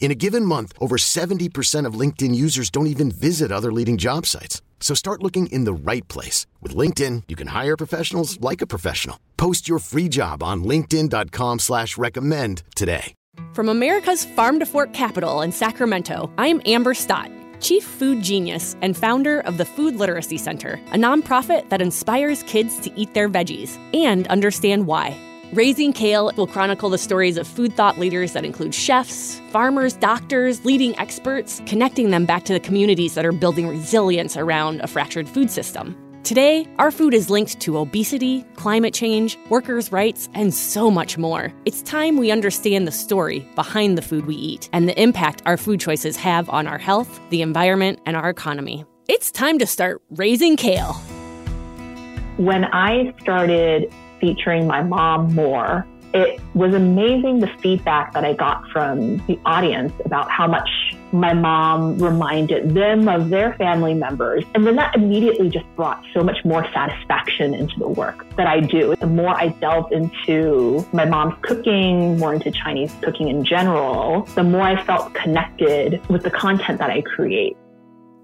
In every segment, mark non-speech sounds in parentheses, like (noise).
In a given month, over 70% of LinkedIn users don't even visit other leading job sites. So start looking in the right place. With LinkedIn, you can hire professionals like a professional. Post your free job on linkedin.com slash recommend today. From America's farm to fork capital in Sacramento, I'm Amber Stott, Chief Food Genius and founder of the Food Literacy Center, a nonprofit that inspires kids to eat their veggies and understand why. Raising Kale will chronicle the stories of food thought leaders that include chefs, farmers, doctors, leading experts, connecting them back to the communities that are building resilience around a fractured food system. Today, our food is linked to obesity, climate change, workers' rights, and so much more. It's time we understand the story behind the food we eat and the impact our food choices have on our health, the environment, and our economy. It's time to start raising kale. When I started featuring my mom more, it was amazing the feedback that I got from the audience about how much my mom reminded them of their family members. And then that immediately just brought so much more satisfaction into the work that I do. The more I delved into my mom's cooking, more into Chinese cooking in general, the more I felt connected with the content that I create.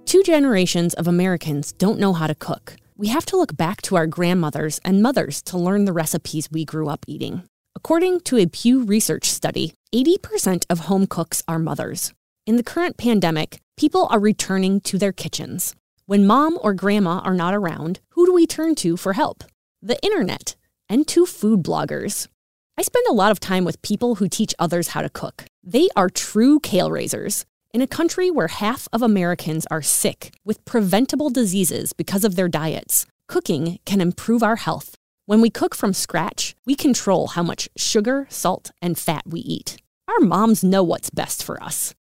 Two generations of Americans don't know how to cook. We have to look back to our grandmothers and mothers to learn the recipes we grew up eating. According to a Pew Research study, 80% of home cooks are mothers. In the current pandemic, people are returning to their kitchens. When mom or grandma are not around, who do we turn to for help? The internet and to food bloggers. I spend a lot of time with people who teach others how to cook. They are true kale raisers. In a country where half of Americans are sick with preventable diseases because of their diets, cooking can improve our health. When we cook from scratch, we control how much sugar, salt, and fat we eat. Our moms know what's best for us.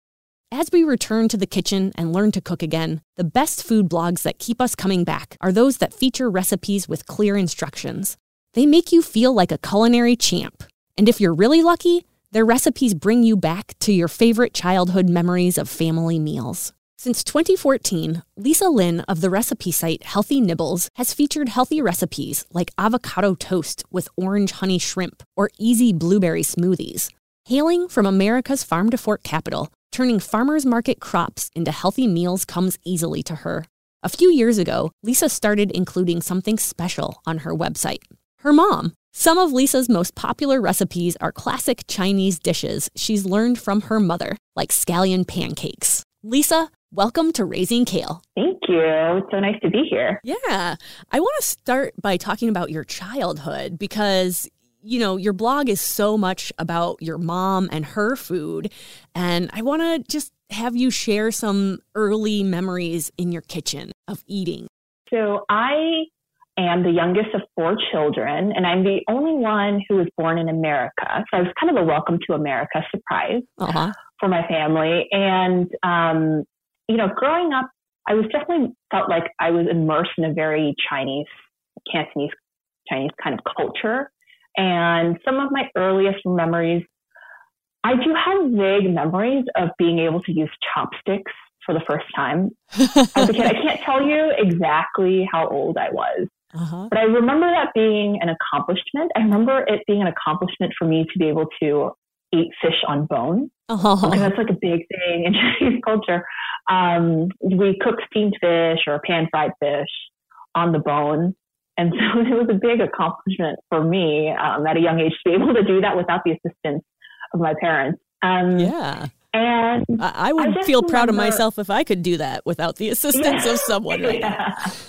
As we return to the kitchen and learn to cook again, the best food blogs that keep us coming back are those that feature recipes with clear instructions. They make you feel like a culinary champ. And if you're really lucky, their recipes bring you back to your favorite childhood memories of family meals. Since 2014, Lisa Lin of the recipe site Healthy Nibbles has featured healthy recipes like avocado toast with orange honey shrimp or easy blueberry smoothies. Hailing from America's farm to fork capital, turning farmers market crops into healthy meals comes easily to her. A few years ago, Lisa started including something special on her website. Her mom, some of Lisa's most popular recipes are classic Chinese dishes she's learned from her mother, like scallion pancakes. Lisa, welcome to Raising Kale. Thank you. It's so nice to be here. Yeah. I want to start by talking about your childhood because you know, your blog is so much about your mom and her food. And I want to just have you share some early memories in your kitchen of eating. So I am the youngest of four children, and I'm the only one who was born in America. So I was kind of a welcome to America surprise uh-huh. for my family. And, um, you know, growing up, I was definitely felt like I was immersed in a very Chinese, Cantonese, Chinese kind of culture. And some of my earliest memories, I do have vague memories of being able to use chopsticks for the first time as a kid. I can't tell you exactly how old I was, uh-huh. But I remember that being an accomplishment. I remember it being an accomplishment for me to be able to eat fish on bone. Uh-huh. Like that's like a big thing in (laughs) Chinese culture. Um, we cook steamed fish or pan fried fish on the bone. And (laughs) so it was a big accomplishment for me um, at a young age to be able to do that without the assistance of my parents. Um, yeah. And I, I would I feel proud of myself if I could do that without the assistance yeah. of someone right yeah. (laughs)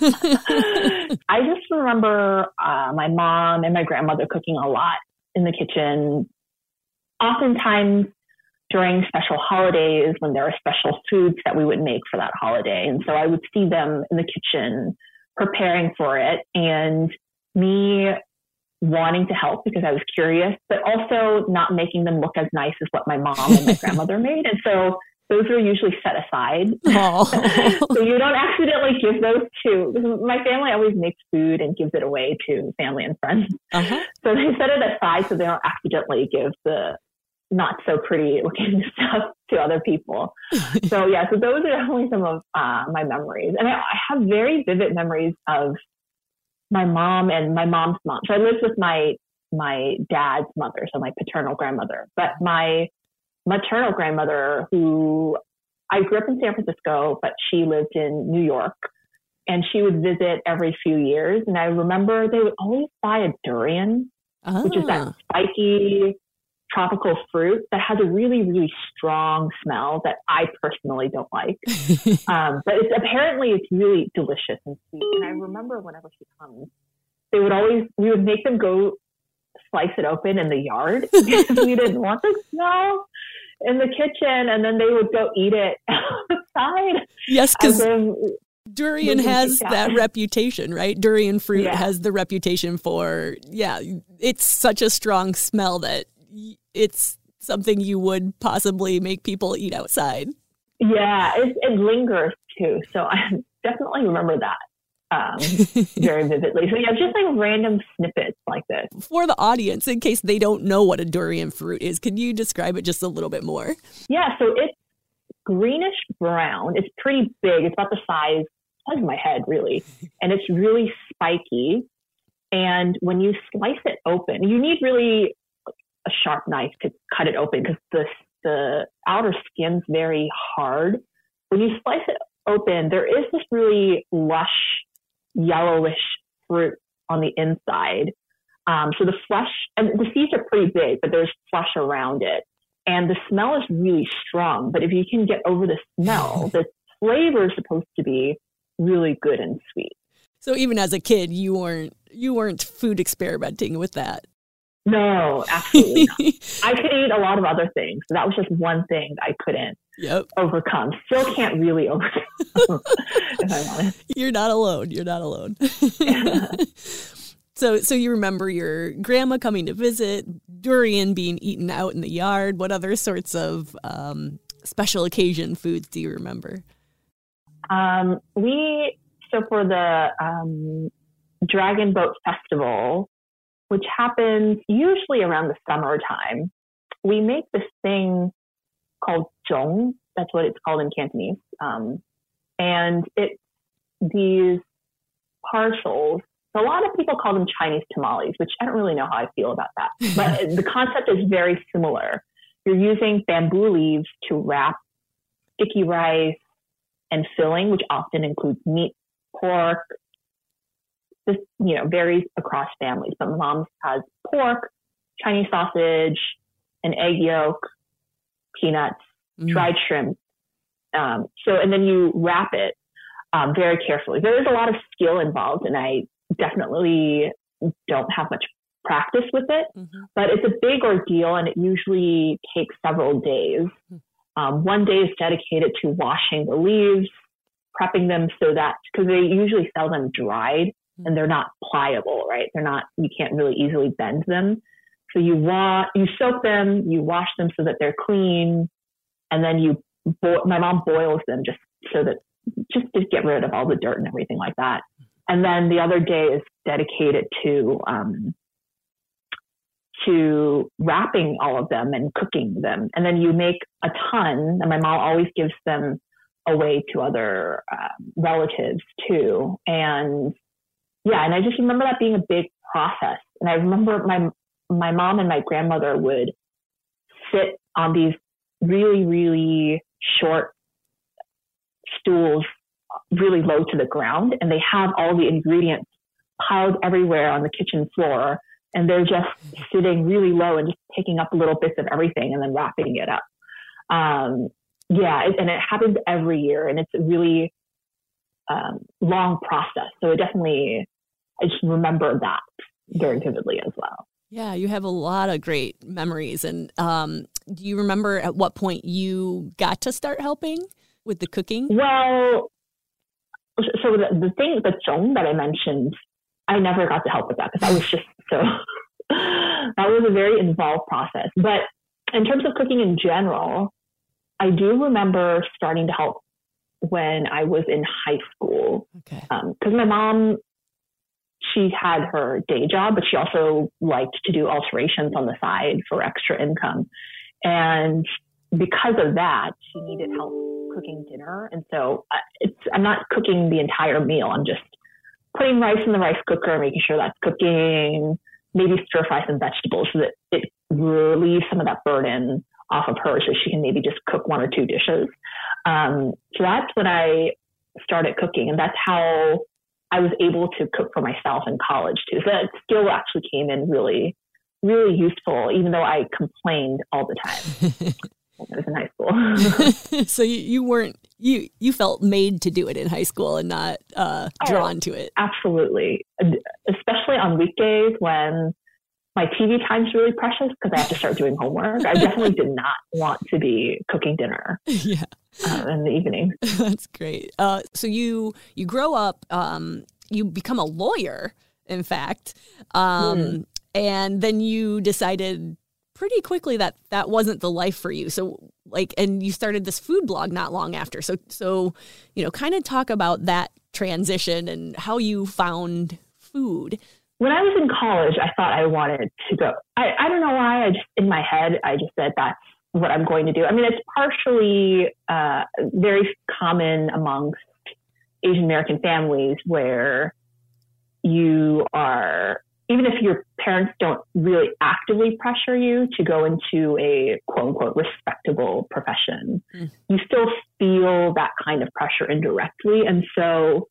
I just remember uh, my mom and my grandmother cooking a lot in the kitchen. Oftentimes during special holidays when there are special foods that we would make for that holiday. And so I would see them in the kitchen preparing for it and me wanting to help because I was curious, but also not making them look as nice as what my mom and my (laughs) grandmother made. And so those are usually set aside. (laughs) Oh. so you don't accidentally give those to my family always makes food and gives it away to family and friends. Uh-huh. So they set it aside so they don't accidentally give the not so pretty looking (laughs) stuff to other people. so yeah, so those are definitely some of uh, my memories. And I, I have very vivid memories of my mom and my mom's mom. So I lived with my my dad's mother, so my paternal grandmother. But my maternal grandmother, who I grew up in San Francisco, but she lived in New York, and she would visit every few years. And I remember they would always buy a durian, oh. which is that ah. spiky tropical fruit that has a really, really strong smell that I personally don't like. (laughs) um, but it's apparently it's really delicious and sweet. And I remember whenever she comes, they would always we would make them go slice it open in the yard (laughs) because we didn't want the smell in the kitchen, and then they would go eat it (laughs) outside. Yes, because. Durian has that reputation, right? Durian fruit yeah. has the reputation for, yeah, it's such a strong smell that it's something you would possibly make people eat outside. Yeah, it, it lingers too. So I (laughs) definitely remember that. Um, (laughs) very vividly. So yeah, just like random snippets like this. For the audience, in case they don't know what a durian fruit is, can you describe it just a little bit more? Yeah, so it's greenish brown. It's pretty big. It's about the size, size of my head, really, and it's really spiky. And when you slice it open, you need really a sharp knife to cut it open because the the outer skin's very hard. When you slice it open, there is this really lush yellowish fruit on the inside. Um, so the flesh and the seeds are pretty big, but there's flesh around it, and the smell is really strong. But if you can get over the smell, (laughs) the flavor is supposed to be really good and sweet. So even as a kid, you weren't you weren't food experimenting with that. No, absolutely not. (laughs) I could eat a lot of other things. That was just one thing I couldn't yep. overcome. Still can't really overcome, if I'm honest. (laughs) You're not alone. You're not alone. (laughs) so, so you remember your grandma coming to visit, durian being eaten out in the yard. What other sorts of um, special occasion foods do you remember? Um, we so for the um, Dragon Boat Festival, which happens usually around the summertime, we make this thing called zhong. That's what it's called in Cantonese. Um, and it's these parcels. A lot of people call them Chinese tamales, which I don't really know how I feel about that. (laughs) But the concept is very similar. You're using bamboo leaves to wrap sticky rice and filling, which often includes meat, pork, this, you know, varies across families, but my mom's has pork, Chinese sausage, an egg yolk, peanuts, mm. dried shrimp. Um, so, and then you wrap it um, very carefully. There is a lot of skill involved, and I definitely don't have much practice with it, mm-hmm. but it's a big ordeal, and it usually takes several days. Mm. Um, one day is dedicated to washing the leaves, prepping them so that because they usually sell them dried, and they're not pliable, right? They're not, you can't really easily bend them. So you want, you soak them, you wash them so that they're clean, and then you, bo- my mom boils them just so that, just to get rid of all the dirt and everything like that. And then the other day is dedicated to, um, to wrapping all of them and cooking them. And then you make a ton, and my mom always gives them away to other uh, relatives too. And yeah, and I just remember that being a big process. And I remember my my mom and my grandmother would sit on these really really short stools really low to the ground and they have all the ingredients piled everywhere on the kitchen floor and they're just sitting really low and just picking up little bits of everything and then wrapping it up Um, yeah, and it happens every year, and it's a really um, long process. So it definitely, I just remember that very vividly as well. Yeah, you have a lot of great memories. And um, do you remember at what point you got to start helping with the cooking? Well, so the, the thing, the zhong that I mentioned, I never got to help with that because I was just (laughs) so, that was a very involved process. But in terms of cooking in general, I do remember starting to help when I was in high school. Because um, my mom, she had her day job, but she also liked to do alterations on the side for extra income. And because of that, she needed help cooking dinner. And so uh, it's, I'm not cooking the entire meal. I'm just putting rice in the rice cooker, making sure that's cooking, maybe stir fry some vegetables so that it relieves some of that burden off of her so she can maybe just cook one or two dishes. Um, so that's when I started cooking, and that's how I was able to cook for myself in college too. So that skill actually came in really, really useful, even though I complained all the time. (laughs) I was in high school. (laughs) (laughs) so you, you weren't you you felt made to do it in high school and not uh, oh, drawn oh, to it. Absolutely, especially on weekdays when my TV time is really precious because I have to start doing homework. I definitely did not want to be cooking dinner. Yeah. Uh, in the evening. (laughs) That's great. Uh, so you you grow up, um, you become a lawyer, in fact, um, mm. and then you decided pretty quickly that that wasn't the life for you. So like, and you started this food blog not long after. So so you know, kind of talk about that transition and how you found food when I was in college, I thought I wanted to go. I, I don't know why. I just, in my head, I just said that's what I'm going to do. I mean, it's partially uh, very common amongst Asian American families where you are, even if your parents don't really actively pressure you to go into a quote unquote respectable profession, mm. you still feel that kind of pressure indirectly. And so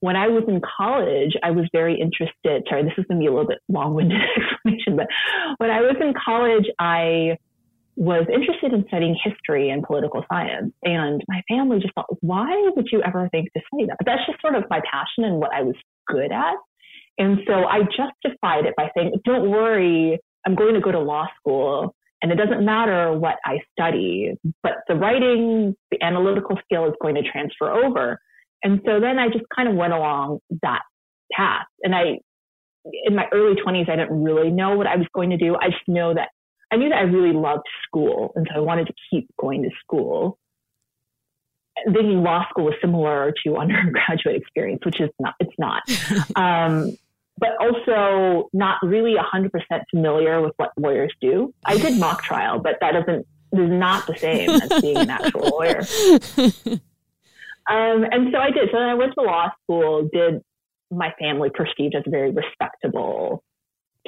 when I was in college, I was very interested. Sorry, this is going to be a little bit long winded (laughs) explanation, but when I was in college, I was interested in studying history and political science. And my family just thought, why would you ever think to study that? But that's just sort of my passion and what I was good at. And so I justified it by saying, don't worry, I'm going to go to law school. And it doesn't matter what I study, but the writing, the analytical skill is going to transfer over. And so then I just kind of went along that path. And I, in my early 20s, I didn't really know what I was going to do. I just know that I knew that I really loved school. And so I wanted to keep going to school. Thinking law school was similar to (laughs) undergraduate experience, which is not, it's not. (laughs) um, but also not really 100% familiar with what lawyers do. I did mock trial, but that doesn't, is not the same as being an actual (laughs) lawyer. Um, and so I did. So then I went to law school, did my family perceived as a very respectable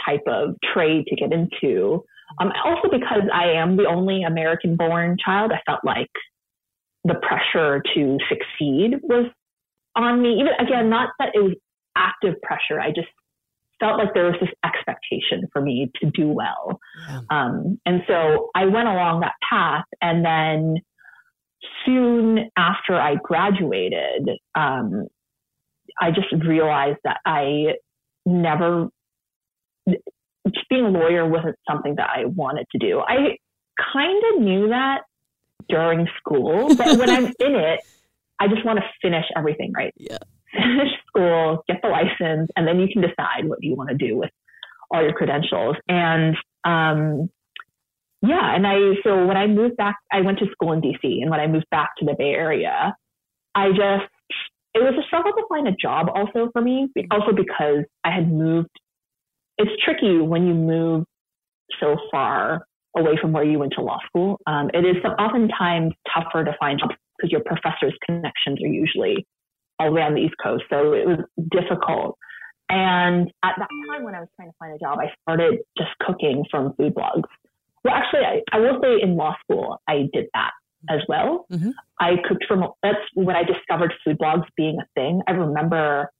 type of trade to get into. Um, also because I am the only American born child, I felt like the pressure to succeed was on me. Even again, not that it was active pressure. I just felt like there was this expectation for me to do well. Yeah. Um, and so I went along that path and then soon after I graduated, um, I just realized that I never, being a lawyer wasn't something that I wanted to do. I kind of knew that during school, but when I'm (laughs) in it, I just want to finish everything right. Yeah. Finish school, get the license, and then you can decide what you want to do with all your credentials. And um, yeah, and I so when I moved back, I went to school in DC, and when I moved back to the Bay Area, I just it was a struggle to find a job also for me, also because I had moved. It's tricky when you move so far away from where you went to law school. Um, it is oftentimes tougher to find jobs because your professor's connections are usually all the way on the East Coast, so it was difficult. And at that time, when I was trying to find a job, I started just cooking from food blogs. Well, actually, I, I will say in law school, I did that as well. Mm-hmm. I cooked from, that's when I discovered food blogs being a thing. I remember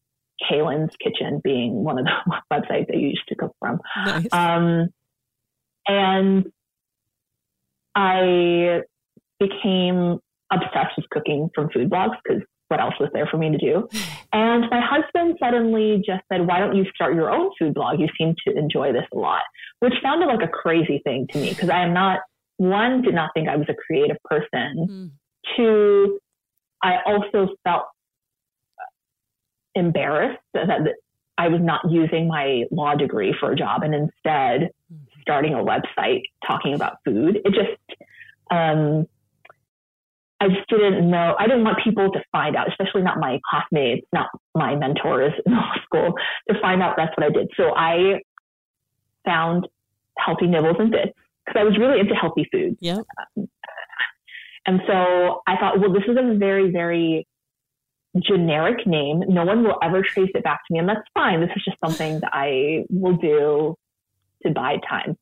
Kalyn's Kitchen being one of the (laughs) websites I used to cook from. Nice. Um, and I became obsessed with cooking from food blogs because what else was there for me to do? (sighs) And my husband suddenly just said, Why don't you start your own food blog? You seem to enjoy this a lot, which sounded like a crazy thing to me because I am not, one, did not think I was a creative person. Mm. Two, I also felt embarrassed that, I was not using my law degree for a job and instead mm. starting a website talking about food. It just, um, I just didn't know. I didn't want people to find out, especially not my classmates, not my mentors in (laughs) law school, to find out that's what I did. So I found healthy nibbles and bits because I was really into healthy food. Yeah. Um, and so I thought, well, this is a very, very generic name. No one will ever trace it back to me, and that's fine. This is just something that I will do to buy time.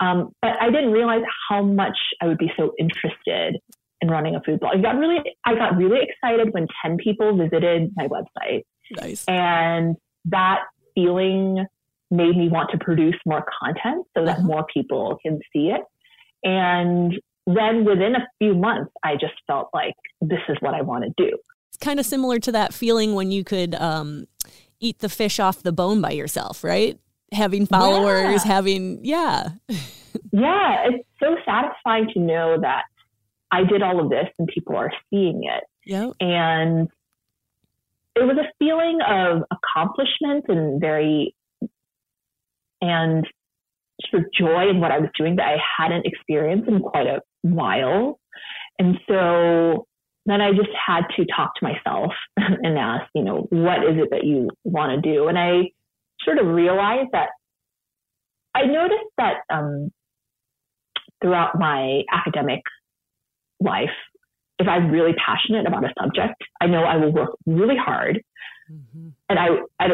Um, but I didn't realize how much I would be so interested in running a food blog. I got really, I got really excited when 10 people visited my website. Nice. And that feeling made me want to produce more content so that uh-huh. more people can see it. And then within a few months, I just felt like this is what I want to do. Kind of similar to that feeling when you could um, eat the fish off the bone by yourself, right? Having followers, yeah. having, yeah. (laughs) yeah, it's so satisfying to know that I did all of this and people are seeing it. Yep. And it was a feeling of accomplishment and very, and sort of joy in what I was doing that I hadn't experienced in quite a while. And so then I just had to talk to myself (laughs) and ask, you know, what is it that you want to do? And I sort of realized that I noticed that um, throughout my academic life, if I'm really passionate about a subject, I know I will work really hard mm-hmm. and I, I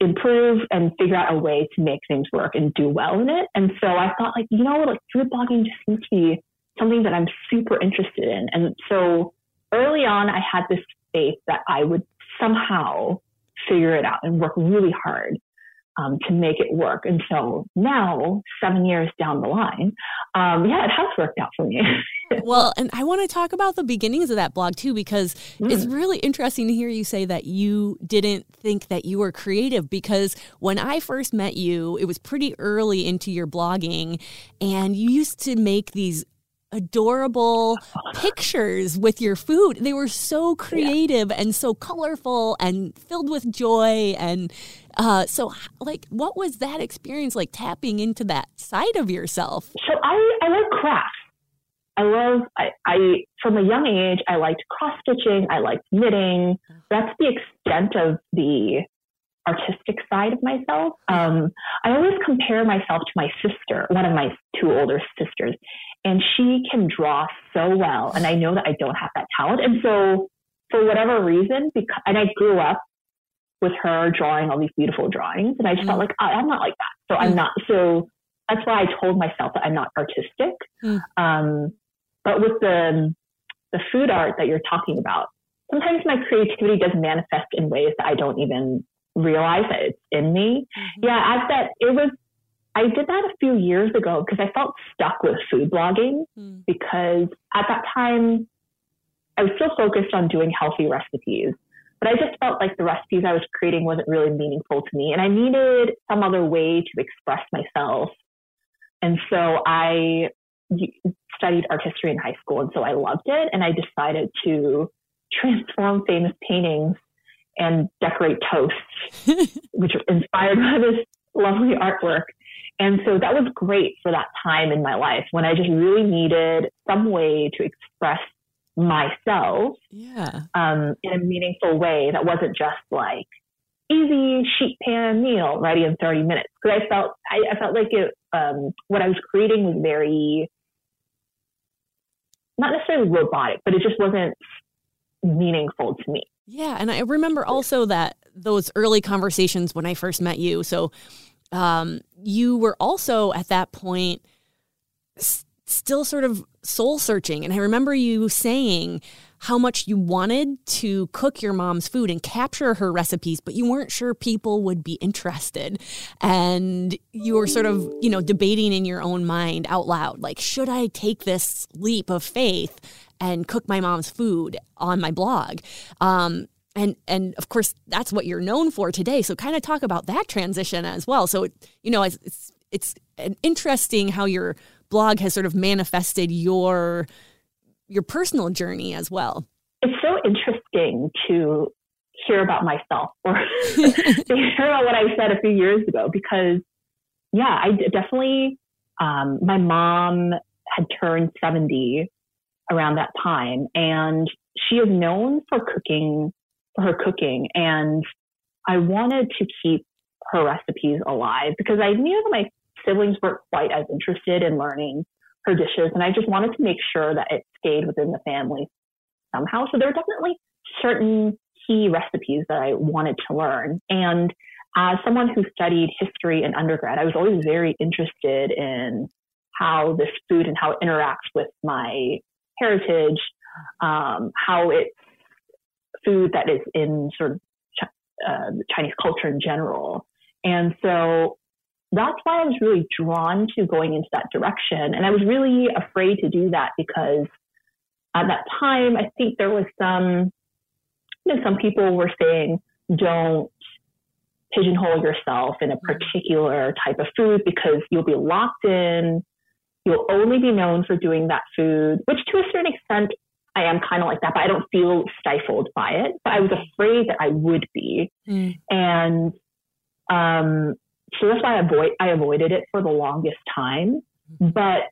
improve and figure out a way to make things work and do well in it. And so I thought like, you know, like food blogging just seems to be something that I'm super interested in. And so early on, I had this faith that I would somehow figure it out and work really hard um, to make it work. And so now, seven years down the line, um, yeah, it has worked out for me. (laughs) well, and I want to talk about the beginnings of that blog too, because mm. it's really interesting to hear you say that you didn't think that you were creative. Because when I first met you, it was pretty early into your blogging, and you used to make these adorable (laughs) pictures with your food. They were so creative yeah. and so colorful and filled with joy. And uh, so, like, what was that experience like tapping into that side of yourself? So, I, I love crafts. I love, I, I, from a young age, I liked cross stitching, I liked knitting. That's the extent of the artistic side of myself. Um, I always compare myself to my sister, one of my two older sisters, and she can draw so well. And I know that I don't have that talent. And so for whatever reason, because, and I grew up with her drawing all these beautiful drawings and I just mm. felt like oh, I'm not like that. So mm. I'm not, so that's why I told myself that I'm not artistic. Mm. Um, but with the, the food art that you're talking about, sometimes my creativity does manifest in ways that I don't even realize that it's in me. Mm-hmm. Yeah, I said it was I did that a few years ago because I felt stuck with food blogging mm. because at that time I was still focused on doing healthy recipes, but I just felt like the recipes I was creating wasn't really meaningful to me and I needed some other way to express myself. And so I studied art history in high school and so I loved it and I decided to transform famous paintings and decorate toasts, (laughs) which were inspired by this lovely artwork and so that was great for that time in my life when I just really needed some way to express myself yeah. um, in a meaningful way that wasn't just like easy sheet pan meal ready in 30 minutes. Because I felt, I, I, felt like it, um, what I was creating was very, not necessarily robotic, but it just wasn't meaningful to me. Yeah. And I remember also that those early conversations when I first met you. So um, you were also at that point still sort of soul searching. And I remember you saying how much you wanted to cook your mom's food and capture her recipes, but you weren't sure people would be interested. And you were sort of, you know, debating in your own mind out loud like, should I take this leap of faith and cook my mom's food on my blog? Um, and and of course that's what you're known for today so kind of talk about that transition as well so you know it's it's, it's interesting how your blog has sort of manifested your your personal journey as well. It's so interesting to hear about myself (laughs) or to hear about what I said a few years ago because, yeah, I definitely, um, my mom had turned 70 around that time and she is known for cooking, her cooking. And I wanted to keep her recipes alive because I knew that my siblings weren't quite as interested in learning her dishes. And I just wanted to make sure that it stayed within the family somehow. So there were definitely certain key recipes that I wanted to learn. And as someone who studied history in undergrad, I was always very interested in how this food and how it interacts with my heritage, um, how it's food that is in sort of uh, Chinese culture in general. And so that's why I was really drawn to going into that direction. And I was really afraid to do that because at that time, I think there was some, you know, some people were saying, don't pigeonhole yourself in a mm-hmm. particular type of food because you'll be locked in. You'll only be known for doing that food, which to a certain extent, I am kind of like that, but I don't feel stifled by it. But I was afraid that I would be. Mm. And um, so that's why I avoid I avoided it for the longest time. But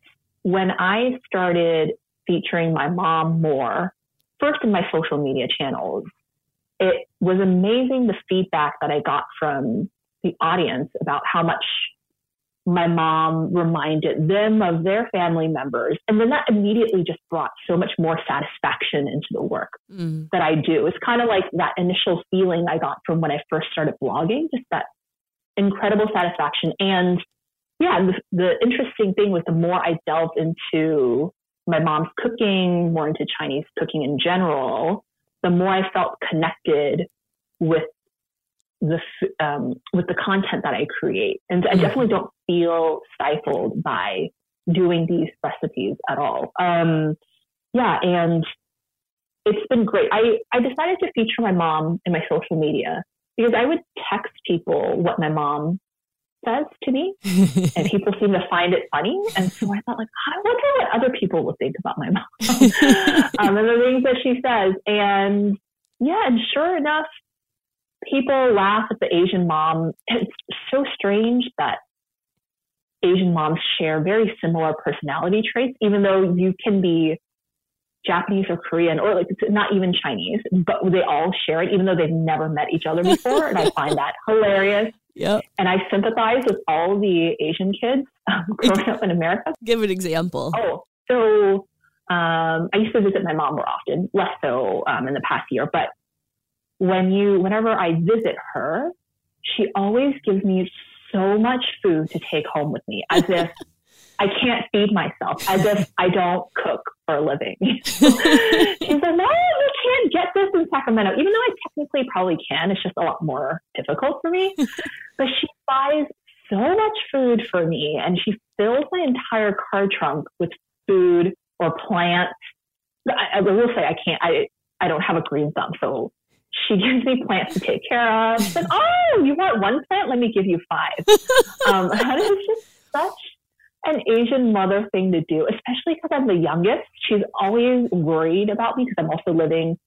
when I started featuring my mom more, first in my social media channels, it was amazing the feedback that I got from the audience about how much my mom reminded them of their family members. And then that immediately just brought so much more satisfaction into the work mm. that I do. It's kind of like that initial feeling I got from when I first started blogging, just that incredible satisfaction. And yeah, the, the interesting thing was the more I delved into my mom's cooking, more into Chinese cooking in general, the more I felt connected with the um, with the content that I create, and I definitely mm-hmm. don't feel stifled by doing these recipes at all. Um, yeah, and it's been great. I I decided to feature my mom in my social media because I would text people what my mom says to me, and (laughs) people seem to find it funny. And so I thought, like, I wonder what other people would think about my mom (laughs) (laughs) um, and the things that she says. And yeah, and sure enough, people laugh at the Asian mom. It's so strange that Asian moms share very similar personality traits, even though you can be Japanese or Korean or like not even Chinese, but they all share it, even though they've never met each other before. and I (laughs) find that hilarious. Yep. And I sympathize with all the Asian kids um, (laughs) growing up in America. Give an example. Oh, so um, I used to visit my mom more often, less so um, in the past year. But when you, whenever I visit her, she always gives me so much food to take home with me, as if I can't feed myself as if I don't cook for a living. She's like, no, you can't get this in Sacramento, even though I technically probably can. It's just a lot more difficult for me. (laughs) but she buys so much food for me and she fills my entire car trunk with food or plants. I, I will say I can't, I, I don't have a green thumb. So she gives me plants to take care of. She's like, oh, you want one plant? Let me give you five. (laughs) Um, (laughs) and it's just such an Asian mother thing to do, especially because I'm the youngest. She's always worried about me because I'm also living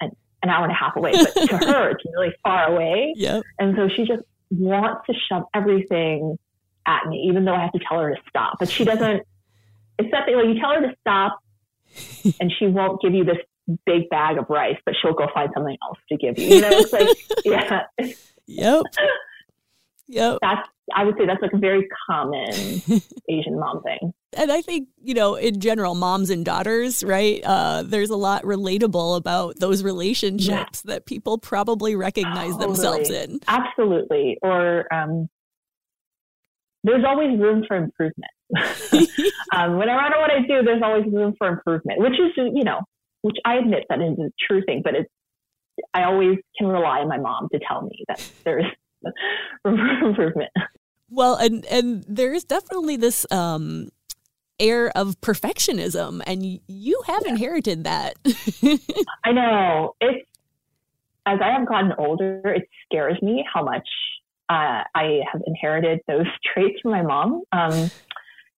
an, an, hour and a half away, but to (laughs) her, it's really far away. Yep. And so she just wants to shove everything at me, even though I have to tell her to stop. But she doesn't, it's that thing, like you tell her to stop and she won't give you this big bag of rice, but she'll go find something else to give you. You know, it's like, (laughs) yeah. Yep. Yep. That's I would say that's like a very common (laughs) Asian mom thing. And I think, you know, in general, moms and daughters, right? Uh, there's a lot relatable about those relationships that people probably recognize totally. themselves in. Absolutely. Or um, there's always room for improvement. (laughs) um, when I know what I do, there's always room for improvement, which is, you know, which I admit that is a true thing, but it's, I always can rely on my mom to tell me that (laughs) there is room (laughs) for improvement. Well, and, and there's definitely this, um, air of perfectionism and you have yeah. inherited that. (laughs) I know. It's as I have gotten older, it scares me how much uh, I have inherited those traits from my mom. Um,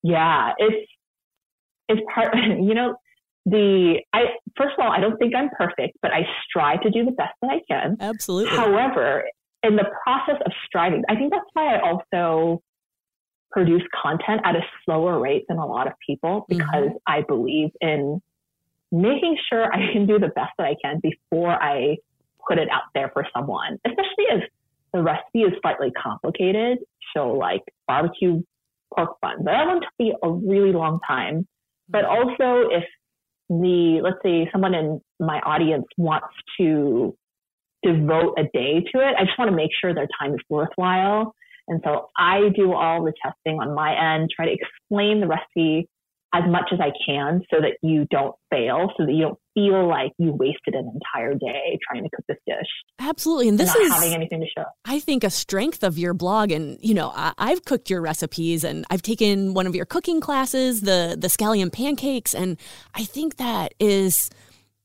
yeah, it's it's part. You know, the I first of all, I don't think I'm perfect, but I strive to do the best that I can. Absolutely. However, in the process of striving, I think that's why I also produce content at a slower rate than a lot of people mm-hmm. because mm-hmm. I believe in making sure I can do the best that I can before I put it out there for someone, especially if the recipe is slightly complicated. So like barbecue pork buns, that one took me a really long time. But mm-hmm. also if the, let's say someone in my audience wants to devote a day to it, I just want to make sure their time is worthwhile. And so I do all the testing on my end, try to explain the recipe as much as I can so that you don't fail, so that you don't feel like you wasted an entire day trying to cook this dish. Absolutely. And this is having anything to show. I think a strength of your blog. And, you know, I, have cooked your recipes and I've taken one of your cooking classes, the the scallion pancakes. And I think that is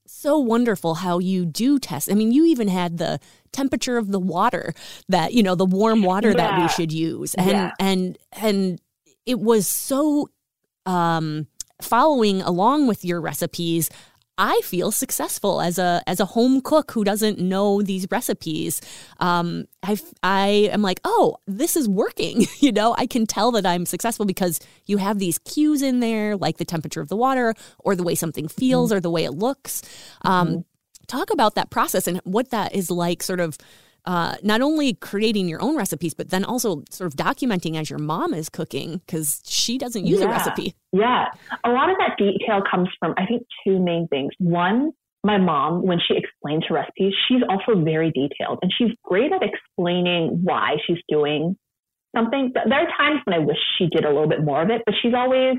so wonderful how you do test. I mean, you even had the temperature of the water that, you know, the warm water yeah. that we should use. And yeah. and and it was so um, following along with your recipes, I feel successful as a as a home cook who doesn't know these recipes. Um, I I am like, oh, this is working. (laughs) you know, I can tell that I'm successful because you have these cues in there, like the temperature of the water, or the way something feels, mm-hmm. or the way it looks. Um, mm-hmm. Talk about that process and what that is like, sort of uh, not only creating your own recipes, but then also sort of documenting as your mom is cooking because she doesn't use yeah. a recipe. Yeah. A lot of that detail comes from, I think, two main things. One, my mom, when she explains her recipes, she's also very detailed and she's great at explaining why she's doing something. There are times when I wish she did a little bit more of it, but she's always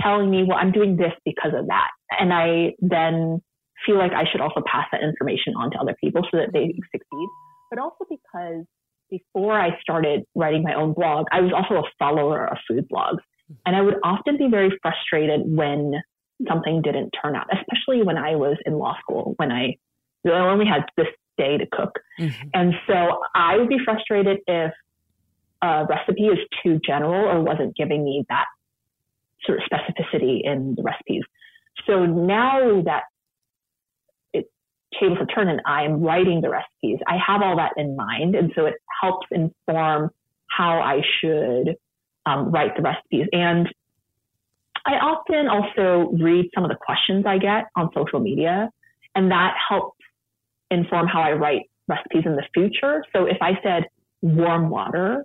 telling me, well, I'm doing this because of that. And I then feel like I should also pass that information on to other people so that they succeed but also because before I started writing my own blog, I was also a follower of food blogs. And I would often be very frustrated when something didn't turn out, especially when I was in law school, when I, I only had this day to cook. Mm-hmm. And so I would be frustrated if a recipe is too general or wasn't giving me that sort of specificity in the recipes. So now that tables have turn and I am writing the recipes, I have all that in mind. And so it helps inform how I should um, write the recipes. And I often also read some of the questions I get on social media, and that helps inform how I write recipes in the future. So if I said warm water,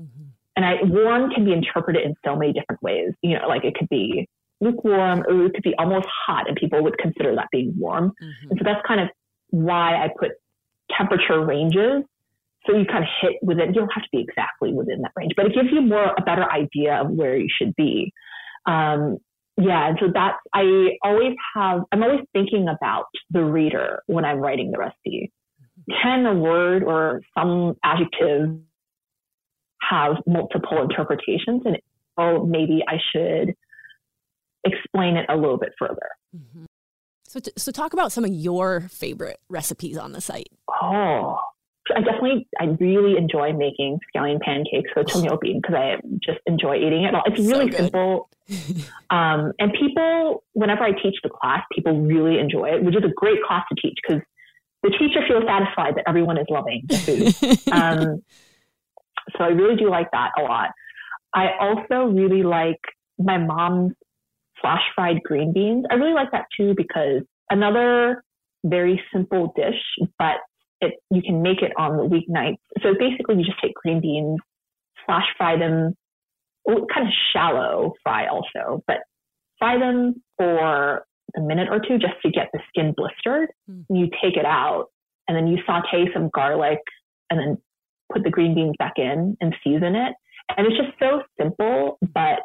mm-hmm. and I warm can be interpreted in so many different ways. You know, like it could be lukewarm or it could be almost hot and people would consider that being warm. Mm-hmm. And so that's kind of why I put temperature ranges. So you kind of hit within, you don't have to be exactly within that range, but it gives you more, a better idea of where you should be. Um, yeah. And so that's, I always have, I'm always thinking about the reader when I'm writing the recipe. Can a word or some adjective have multiple interpretations? And oh, maybe I should explain it a little bit further. Mm-hmm. So, t- so talk about some of your favorite recipes on the site. Oh, I definitely, I really enjoy making scallion pancakes with tomio bean because I just enjoy eating it. It's really so simple. (laughs) um, and people, whenever I teach the class, people really enjoy it, which is a great class to teach because the teacher feels satisfied that everyone is loving the food. (laughs) um, so I really do like that a lot. I also really like my mom's flash fried green beans. I really like that too because another very simple dish, but it, you can make it on the weeknights. So basically you just take green beans, flash fry them, kind of shallow fry also, but fry them for a minute or two just to get the skin blistered. Mm. You take it out and then you saute some garlic and then put the green beans back in and season it. and it's just so simple, but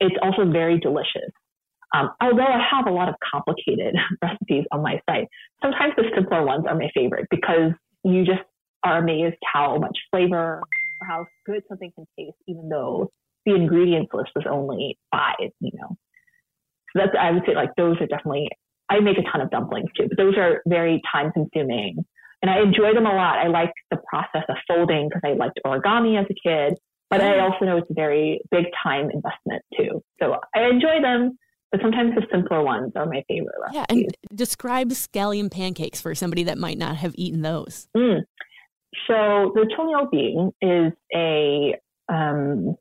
it's also very delicious. Um, although I have a lot of complicated (laughs) recipes on my site, sometimes the simpler ones are my favorite because you just are amazed how much flavor or how good something can taste, even though the ingredients list was only five, you know. So that's, I would say like those are definitely, I make a ton of dumplings too, but those are very time consuming and I enjoy them a lot. I like the process of folding because I liked origami as a kid, but I also know it's a very big time investment too. So I enjoy them, but sometimes the simpler ones are my favorite. Recipes. Yeah, and describe scallion pancakes for somebody that might not have eaten those. Mm. So the being is a um,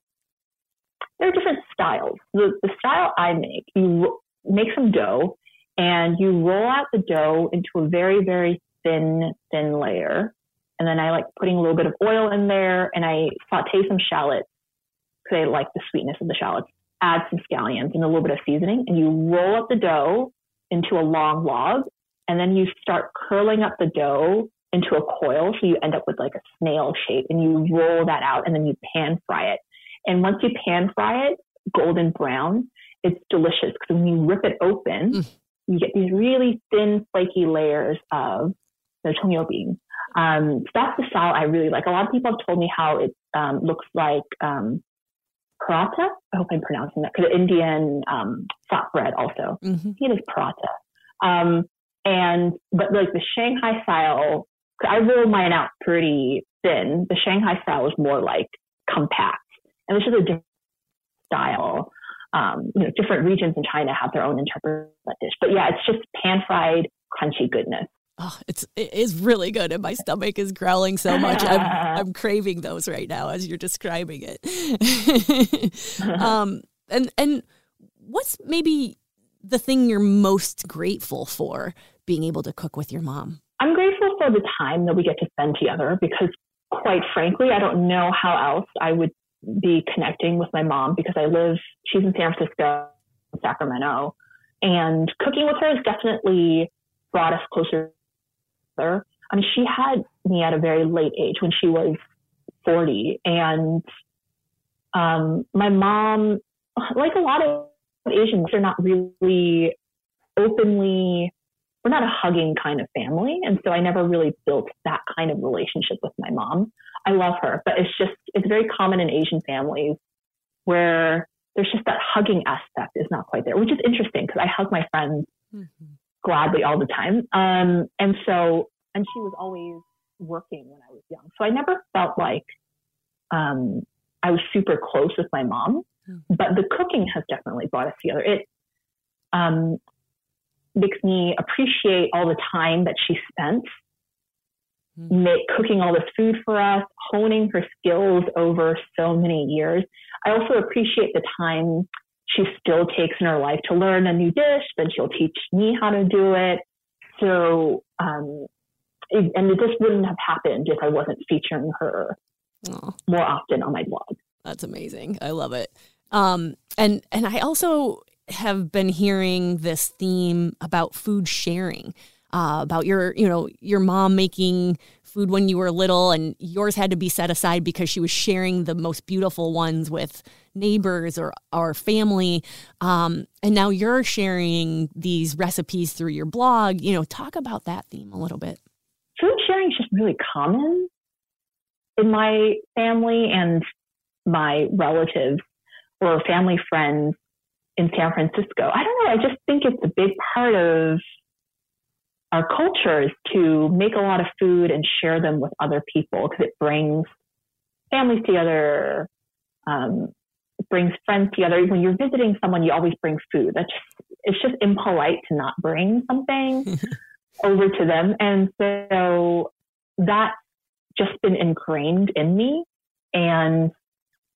there are different styles. The, the style I make, you make some dough and you roll out the dough into a very, very thin, thin layer. And then I like putting a little bit of oil in there and I saute some shallots because I like the sweetness of the shallots. Add some scallions and a little bit of seasoning and you roll up the dough into a long log and then you start curling up the dough into a coil. So you end up with like a snail shape and you roll that out and then you pan fry it. And once you pan fry it, golden brown, it's delicious because when you rip it open, mm. you get these really thin, flaky layers of the cong you bing. Um, so that's the style I really like. A lot of people have told me how it um, looks like um, paratha. I hope I'm pronouncing that because Indian um, bread also. Mm-hmm. It is paratha. Um, and but like the Shanghai style, I roll mine out pretty thin. The Shanghai style is more like compact, and this is a different style. Um, you know, different regions in China have their own interpretation of that dish, but yeah, it's just pan fried, crunchy goodness. Oh, it's it is really good, and my stomach is growling so much. I'm (laughs) I'm craving those right now as you're describing it. (laughs) um, and and what's maybe the thing you're most grateful for being able to cook with your mom? I'm grateful for the time that we get to spend together because, quite frankly, I don't know how else I would be connecting with my mom because I live. She's in San Francisco, Sacramento, and cooking with her has definitely brought us closer mother. I mean, she had me at a very late age when she was 40. And um, my mom, like a lot of Asians, are not really openly, we're not a hugging kind of family. And so I never really built that kind of relationship with my mom. I love her, but it's just, it's very common in Asian families where there's just that hugging aspect is not quite there, which is interesting because I hug my friends mm-hmm gladly all the time. Um, and so, and she was always working when I was young. So I never felt like um, I was super close with my mom, mm. but the cooking has definitely brought us together. It um, makes me appreciate all the time that she spent mm. make, cooking all this food for us, honing her skills over so many years. I also appreciate the time she still takes in her life to learn a new dish, then she'll teach me how to do it. So, um, it, and it just wouldn't have happened if I wasn't featuring her Aww. more often on my blog. That's amazing. I love it. Um, and and I also have been hearing this theme about food sharing, uh, about your you know your mom making food when you were little, and yours had to be set aside because she was sharing the most beautiful ones with neighbors or our family. Um, and now you're sharing these recipes through your blog. You know, talk about that theme a little bit. Food sharing is just really common in my family and my relatives or family friends in San Francisco. I don't know. I just think it's a big part of our culture is to make a lot of food and share them with other people because it brings families together, um, brings friends together. When you're visiting someone, you always bring food. That's just, it's just impolite to not bring something (laughs) over to them. And so that's just been ingrained in me. And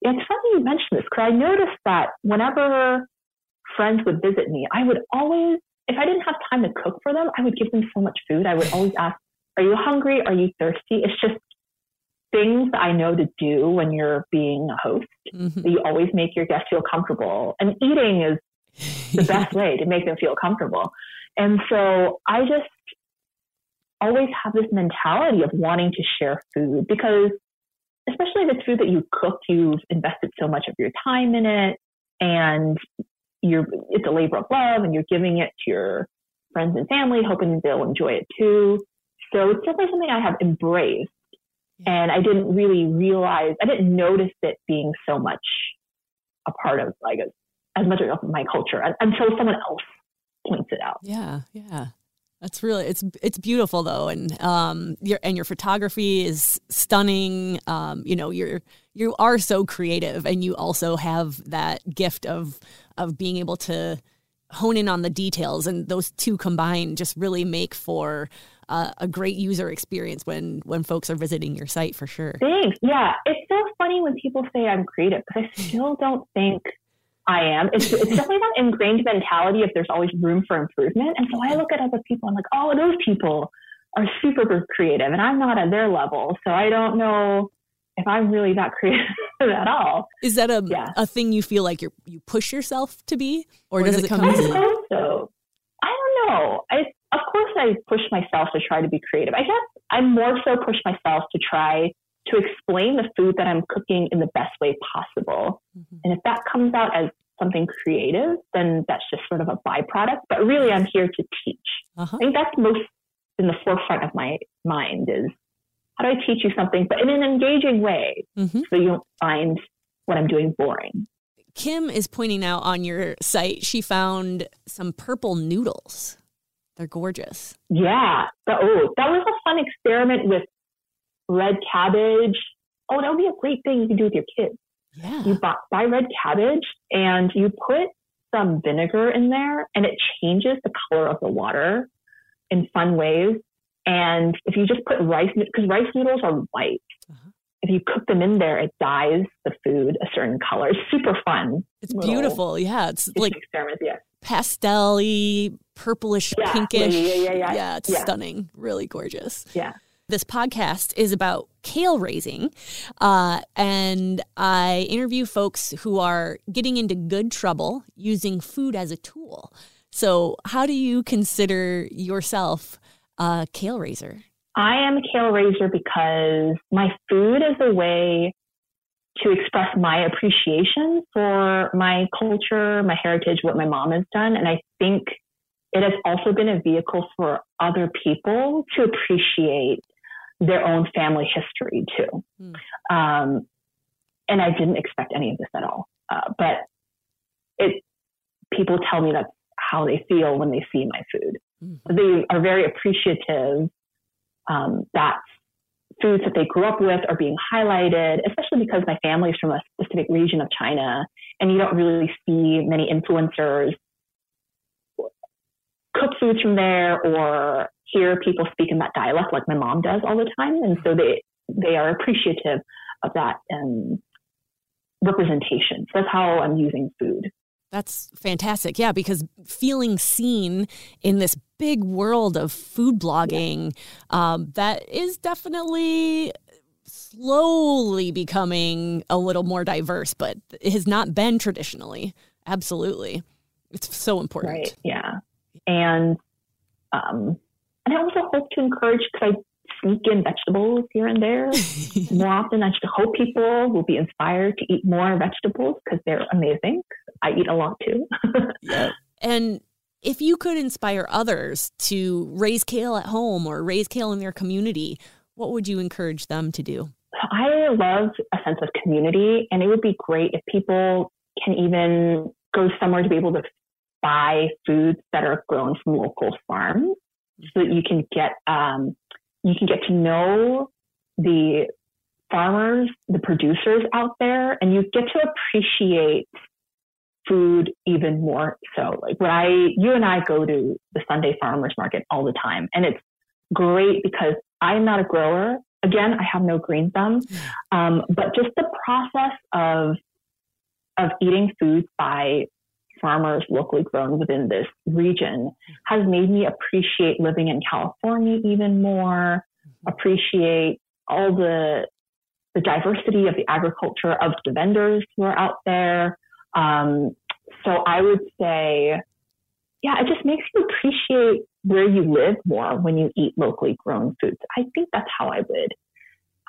it's funny you mentioned this because I noticed that whenever friends would visit me, I would always if I didn't have time to cook for them, I would give them so much food. I would always ask, Are you hungry? Are you thirsty? It's just things I know to do when you're being a host. Mm-hmm. You always make your guests feel comfortable. And eating is the (laughs) best way to make them feel comfortable. And so I just always have this mentality of wanting to share food because especially if it's food that you cooked, you've invested so much of your time in it and you're, it's a labor of love and you're giving it to your friends and family, hoping they'll enjoy it too. So it's definitely something I have embraced. And I didn't really realize, I didn't notice it being so much a part of like as much of my culture until someone else points it out. Yeah, yeah. That's really it's it's beautiful though, and um, your and your photography is stunning. Um, you know, you're you are so creative, and you also have that gift of of being able to hone in on the details, and those two combined just really make for uh, a great user experience when when folks are visiting your site for sure. Thanks. Yeah, it's so funny when people say I'm creative but I still don't think I am. It's, it's (laughs) definitely that ingrained mentality if there's always room for improvement. And so I look at other people, I'm like, oh, those people are super creative and I'm not at their level. So I don't know if I'm really that (laughs) creative at all. Is that a, yeah. a thing you feel like you you push yourself to be or, or does, does, it come I suppose so. I don't know. I, of course I push myself to try to be creative. I guess I more so push myself to try to explain the food that I'm cooking in the best way possible. Mm-hmm. And if that comes out as something creative, then that's just sort of a byproduct. But really, I'm here to teach. Uh-huh. I think that's most in the forefront of my mind is how do I teach you something, but in an engaging way mm-hmm. so you don't find what I'm doing boring. Kim is pointing out on your site, she found some purple noodles. They're gorgeous. Yeah. oh, that was a fun experiment with red cabbage. Oh, that would be a great thing you can do with your kids. Yeah. You buy, buy red cabbage and you put some vinegar in there and it changes the color of the water in fun ways. And if you just put rice, because rice noodles are white. Uh-huh. If you cook them in there, it dyes the food a certain color. It's super fun. It's beautiful. Yeah. It's like experiment. Yeah. Pastel purplish, yeah. pinkish. Yeah, yeah, yeah, yeah. it's stunning. Really gorgeous. Yeah. This podcast is about kale raising, uh, and I interview folks who are getting into good trouble using food as a tool. So, how do you consider yourself a kale raiser? I am a kale raiser because my food is a way to express my appreciation for my culture, my heritage, what my mom has done. And I think it has also been a vehicle for other people to appreciate their own family history too. Mm. Um, and I didn't expect any of this at all. Uh, but it, people tell me that's how they feel when they see my food. mm They are very appreciative um, that foods that they grew up with are being highlighted, especially because my family is from a specific region of China, and you don't really see many influencers cook foods from there or hear people speak in that dialect like my mom does all the time. And so they, they are appreciative of that um, representation. So that's how I'm using food. That's fantastic. Yeah, because feeling seen in this big world of food blogging, yeah. um, that is definitely slowly becoming a little more diverse, but it has not been traditionally. Absolutely. It's so important. Right. Yeah. And um, and I also hope to encourage because I sneak in vegetables here and there (laughs) more often. I just hope people will be inspired to eat more vegetables because they're amazing. I eat a lot too. (laughs) yeah. And if you could inspire others to raise kale at home or raise kale in their community, what would you encourage them to do? I love a sense of community, and it would be great if people can even go somewhere to be able to buy foods that are grown from local farms so that you can get um, you can get to know the farmers, the producers out there, and you get to appreciate food even more so. Like when I, you and I go to the Sunday farmers market all the time, and it's great because I'm not a grower. Again, I have no green thumb, um, but just the process of of eating foods by farmers locally grown within this region has made me appreciate living in California even more, appreciate all the the diversity of the agriculture of the vendors who are out there. Um, so I would say, yeah, it just makes you appreciate where you live more when you eat locally grown foods. I think that's how I would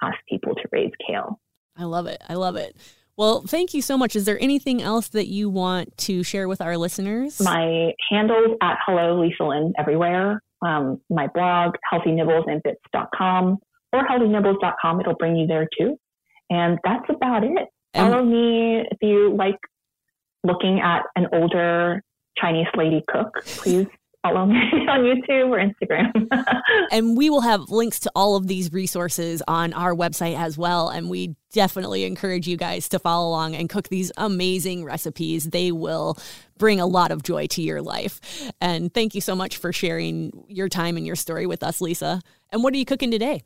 ask people to raise kale. I love it. I love it. Well, thank you so much. Is there anything else that you want to share with our listeners? My handles at Hello Lisa Lin everywhere. Um, my blog, healthynibblesandbits.com or healthynibbles.com. It'll bring you there too. And that's about it. Follow me if you like looking at an older Chinese lady cook. Please follow me (laughs) on YouTube or Instagram. (laughs) and we will have links to all of these resources on our website as well. And we definitely encourage you guys to follow along and cook these amazing recipes. They will bring a lot of joy to your life. And thank you so much for sharing your time and your story with us, Lisa. And what are you cooking today?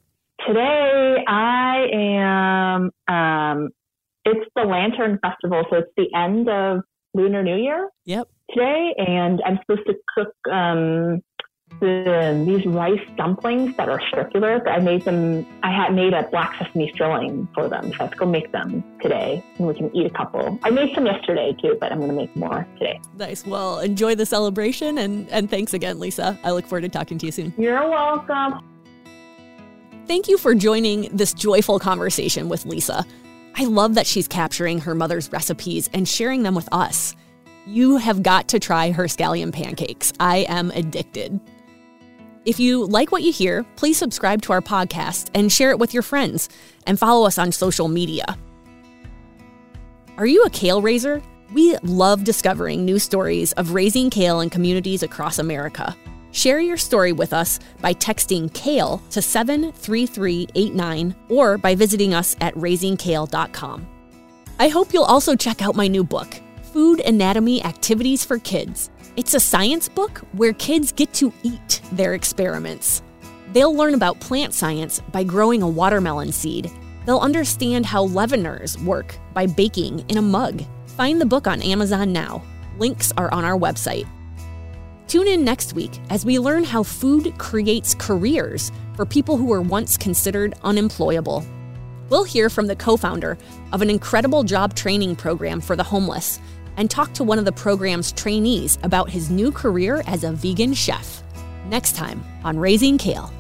Today, I am, um, it's the Lantern Festival. So it's the end of Lunar New Year. Yep. Today, and I'm supposed to cook um, the, these rice dumplings that are circular. I made them. I had made a black sesame filling for them, so I have to go make them today, and we can eat a couple. I made some yesterday too, but I'm going to make more today. Nice. Well, enjoy the celebration, and and thanks again, Lisa. I look forward to talking to you soon. You're welcome. Thank you for joining this joyful conversation with Lisa. I love that she's capturing her mother's recipes and sharing them with us. You have got to try her scallion pancakes. I am addicted. If you like what you hear, please subscribe to our podcast and share it with your friends, and follow us on social media. Are you a kale raiser? We love discovering new stories of raising kale in communities across America. Share your story with us by texting KALE to 73389 or by visiting us at raisingkale.com. I hope you'll also check out my new book, Food Anatomy Activities for Kids. It's a science book where kids get to eat their experiments. They'll learn about plant science by growing a watermelon seed. They'll understand how leaveners work by baking in a mug. Find the book on Amazon now. Links are on our website. Tune in next week as we learn how food creates careers for people who were once considered unemployable. We'll hear from the co founder of an incredible job training program for the homeless and talk to one of the program's trainees about his new career as a vegan chef. Next time on Raising Kale.